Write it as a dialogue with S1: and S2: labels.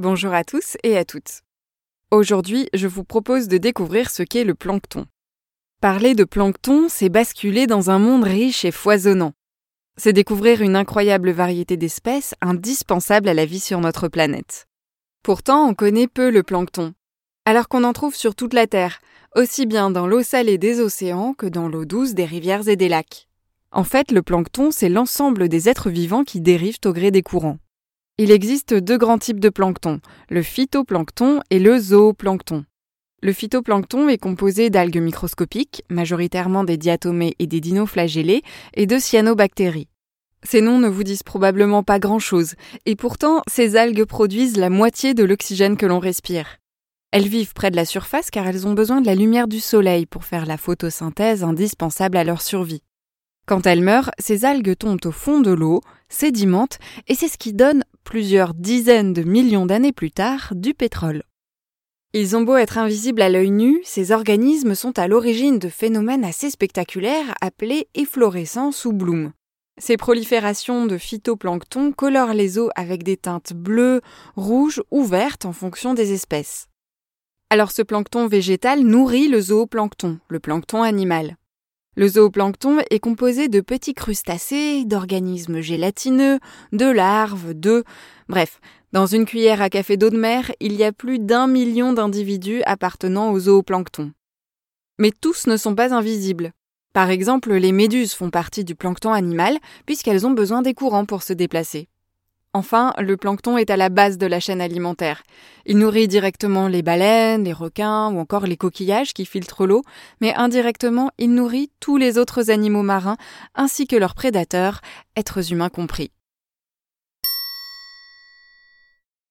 S1: Bonjour à tous et à toutes. Aujourd'hui, je vous propose de découvrir ce qu'est le plancton. Parler de plancton, c'est basculer dans un monde riche et foisonnant. C'est découvrir une incroyable variété d'espèces indispensables à la vie sur notre planète. Pourtant, on connaît peu le plancton, alors qu'on en trouve sur toute la Terre, aussi bien dans l'eau salée des océans que dans l'eau douce des rivières et des lacs. En fait, le plancton, c'est l'ensemble des êtres vivants qui dérivent au gré des courants. Il existe deux grands types de plancton, le phytoplancton et le zooplancton. Le phytoplancton est composé d'algues microscopiques, majoritairement des diatomées et des dinoflagellés, et de cyanobactéries. Ces noms ne vous disent probablement pas grand-chose, et pourtant ces algues produisent la moitié de l'oxygène que l'on respire. Elles vivent près de la surface car elles ont besoin de la lumière du soleil pour faire la photosynthèse indispensable à leur survie. Quand elles meurent, ces algues tombent au fond de l'eau, sédimentent, et c'est ce qui donne, plusieurs dizaines de millions d'années plus tard, du pétrole. Ils ont beau être invisibles à l'œil nu, ces organismes sont à l'origine de phénomènes assez spectaculaires appelés efflorescence ou bloom. Ces proliférations de phytoplancton colorent les eaux avec des teintes bleues, rouges ou vertes en fonction des espèces. Alors ce plancton végétal nourrit le zooplancton, le plancton animal. Le zooplancton est composé de petits crustacés, d'organismes gélatineux, de larves, d'œufs, bref, dans une cuillère à café d'eau de mer, il y a plus d'un million d'individus appartenant au zooplancton. Mais tous ne sont pas invisibles. Par exemple, les méduses font partie du plancton animal puisqu'elles ont besoin des courants pour se déplacer. Enfin, le plancton est à la base de la chaîne alimentaire. Il nourrit directement les baleines, les requins ou encore les coquillages qui filtrent l'eau, mais indirectement, il nourrit tous les autres animaux marins ainsi que leurs prédateurs, êtres humains compris.